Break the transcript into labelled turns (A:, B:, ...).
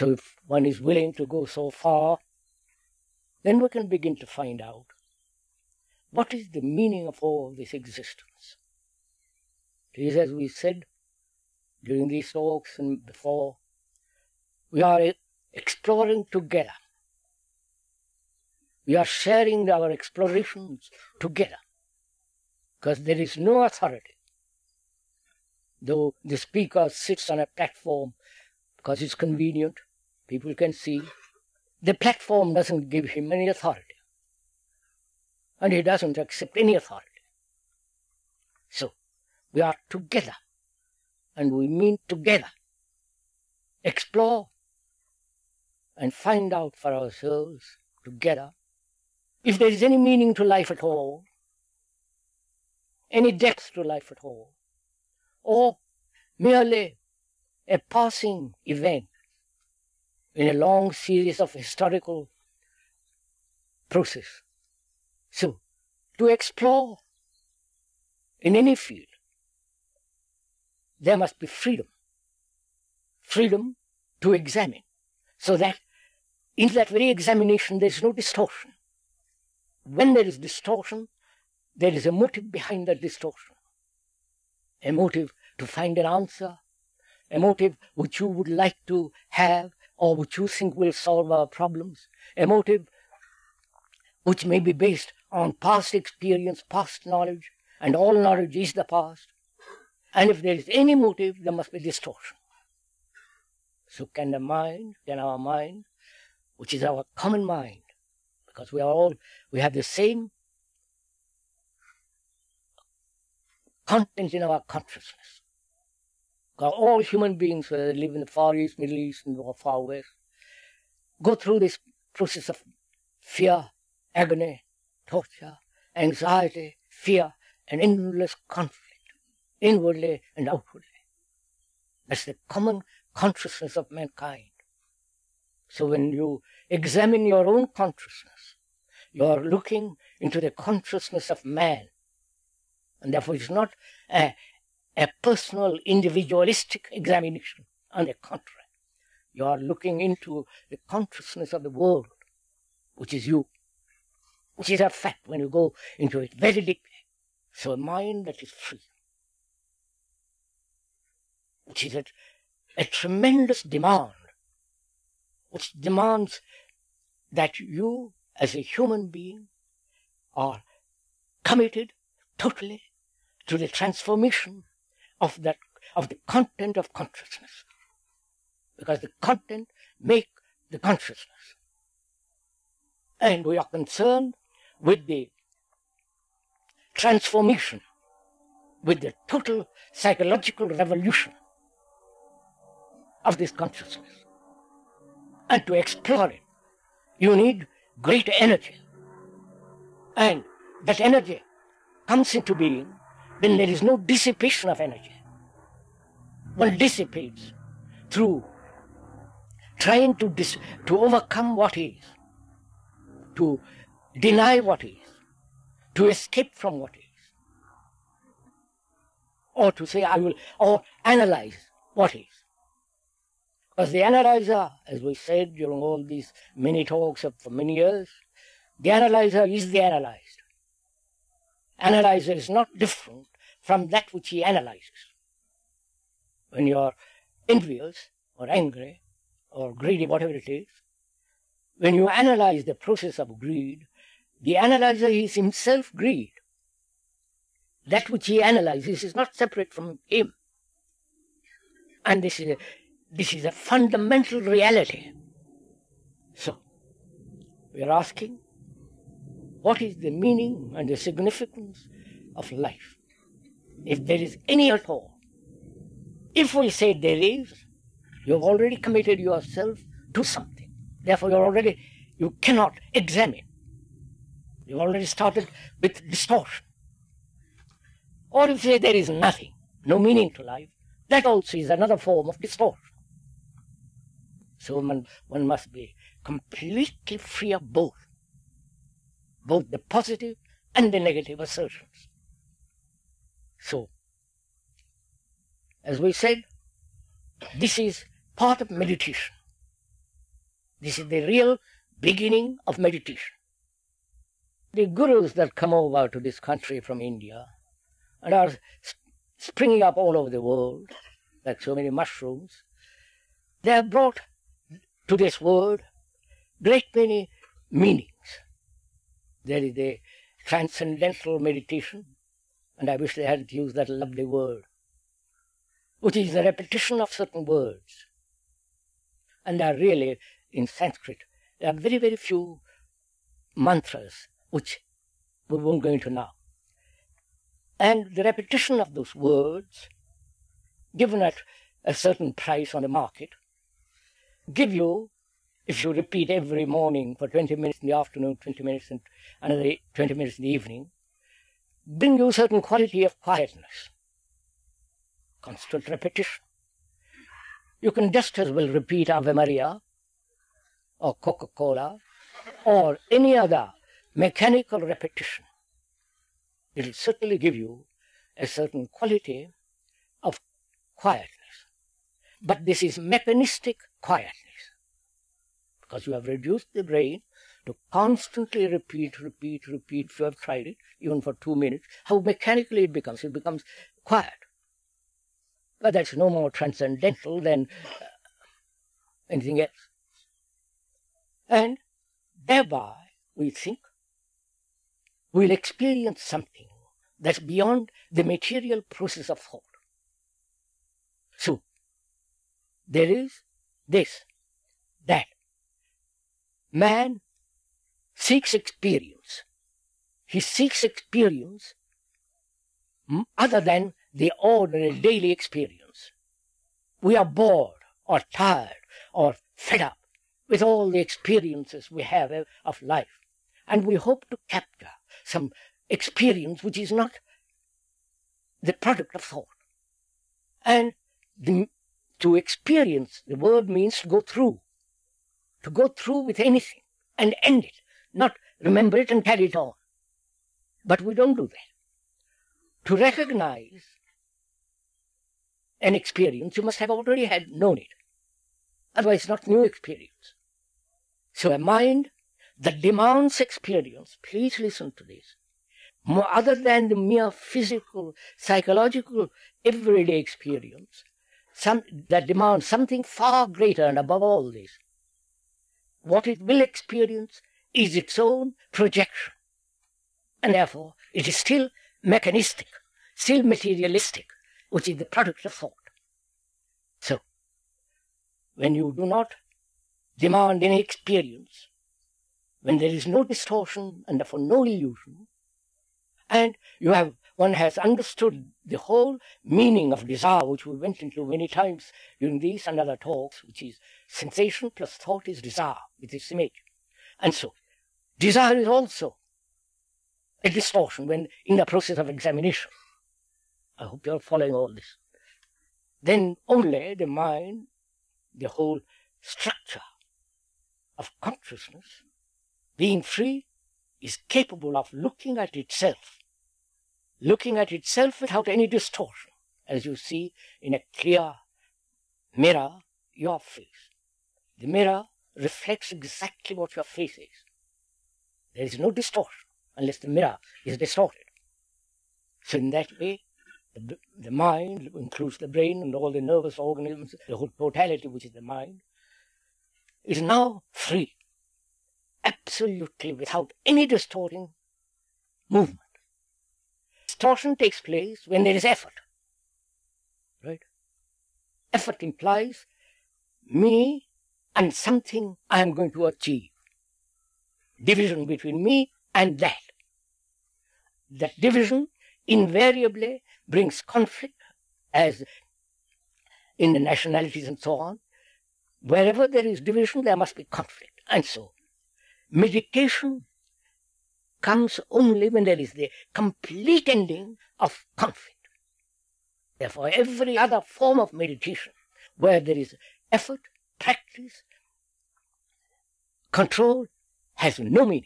A: So if one is willing to go so far, then we can begin to find out what is the meaning of all this existence. It is as we said during these talks and before, we are exploring together. We are sharing our explorations together because there is no authority. Though the speaker sits on a platform because it's convenient, people can see, the platform doesn't give him any authority. And he doesn't accept any authority. So, we are together, and we mean together. Explore and find out for ourselves together if there is any meaning to life at all, any depth to life at all, or merely a passing event in a long series of historical process. So, to explore in any field, there must be freedom. Freedom to examine, so that in that very examination there is no distortion. When there is distortion, there is a motive behind that distortion. A motive to find an answer, a motive which you would like to have or which you think will solve our problems, a motive which may be based on past experience, past knowledge, and all knowledge is the past. And if there is any motive, there must be distortion. So can the mind, can our mind, which is our common mind, because we are all, we have the same content in our consciousness. All human beings, whether they live in the Far East, Middle East, or Far West, go through this process of fear, agony, torture, anxiety, fear, and endless conflict, inwardly and outwardly. That's the common consciousness of mankind. So when you examine your own consciousness, you are looking into the consciousness of man. And therefore it's not a, a personal, individualistic examination. On the contrary, you are looking into the consciousness of the world, which is you, which is a fact when you go into it very deeply. So a mind that is free, which is a, a tremendous demand, which demands that you, as a human being, are committed totally to the transformation of that of the content of consciousness. Because the content make the consciousness. And we are concerned with the transformation, with the total psychological revolution of this consciousness. And to explore it, you need great energy. And that energy comes into being when there is no dissipation of energy. One dissipates through trying to, dis- to overcome what is, to deny what is, to escape from what is, or to say, I will, or analyze what is. Because the analyzer, as we said during all these many talks of, for many years, the analyzer is the analyzed. Analyzer is not different from that which he analyzes. When you are envious or angry or greedy, whatever it is, when you analyze the process of greed, the analyzer is himself greed. That which he analyzes is not separate from him. And this is a, this is a fundamental reality. So, we are asking, what is the meaning and the significance of life? If there is any at all. If we say there is, you have already committed yourself to something. Therefore, you're already, you cannot examine. You've already started with distortion. Or if you say there is nothing, no meaning to life, that also is another form of distortion. So one, one must be completely free of both, both the positive and the negative assertions. So, as we said, this is part of meditation. This is the real beginning of meditation. The gurus that come over to this country from India and are springing up all over the world, like so many mushrooms, they have brought to this world great many meanings. There is the transcendental meditation, and I wish they hadn't used that lovely word, which is the repetition of certain words. And there are really, in Sanskrit, there are very, very few mantras which we won't go into now. And the repetition of those words, given at a certain price on the market, give you, if you repeat every morning for 20 minutes in the afternoon, 20 minutes and another 20 minutes in the evening, bring you a certain quality of quietness, constant repetition. You can just as well repeat Ave Maria or Coca-Cola or any other mechanical repetition. It will certainly give you a certain quality of quietness. But this is mechanistic quietness because you have reduced the brain to constantly repeat, repeat, repeat. If you have tried it, even for two minutes, how mechanically it becomes. It becomes quiet. But that's no more transcendental than uh, anything else. And thereby, we think, we'll experience something that's beyond the material process of thought. So, there is this, that. Man seeks experience. He seeks experience other than the ordinary daily experience. We are bored or tired or fed up with all the experiences we have of life, and we hope to capture some experience which is not the product of thought. And the, to experience, the word means to go through. To go through with anything and end it, not remember it and carry it on. But we don't do that. To recognize an experience, you must have already had known it. Otherwise, it's not new experience. So a mind that demands experience, please listen to this, more other than the mere physical, psychological, everyday experience, some, that demands something far greater and above all this. What it will experience is its own projection. And therefore, it is still mechanistic, still materialistic, which is the product of thought. So, when you do not demand any experience, when there is no distortion and therefore no illusion, and you have one has understood the whole meaning of desire, which we went into many times during these and other talks, which is sensation plus thought is desire with this image. And so, desire is also a distortion when in the process of examination. I hope you're following all this. Then only the mind, the whole structure of consciousness, being free, is capable of looking at itself looking at itself without any distortion, as you see in a clear mirror your face. The mirror reflects exactly what your face is. There is no distortion unless the mirror is distorted. So in that way, the, the mind includes the brain and all the nervous organisms, the whole totality which is the mind, is now free, absolutely without any distorting movement distortion takes place when there is effort. Right? Effort implies me and something I am going to achieve. Division between me and that. That division invariably brings conflict, as in the nationalities and so on. Wherever there is division, there must be conflict. And so, meditation comes only when there is the complete ending of conflict. Therefore, every other form of meditation where there is effort, practice, control has no meaning.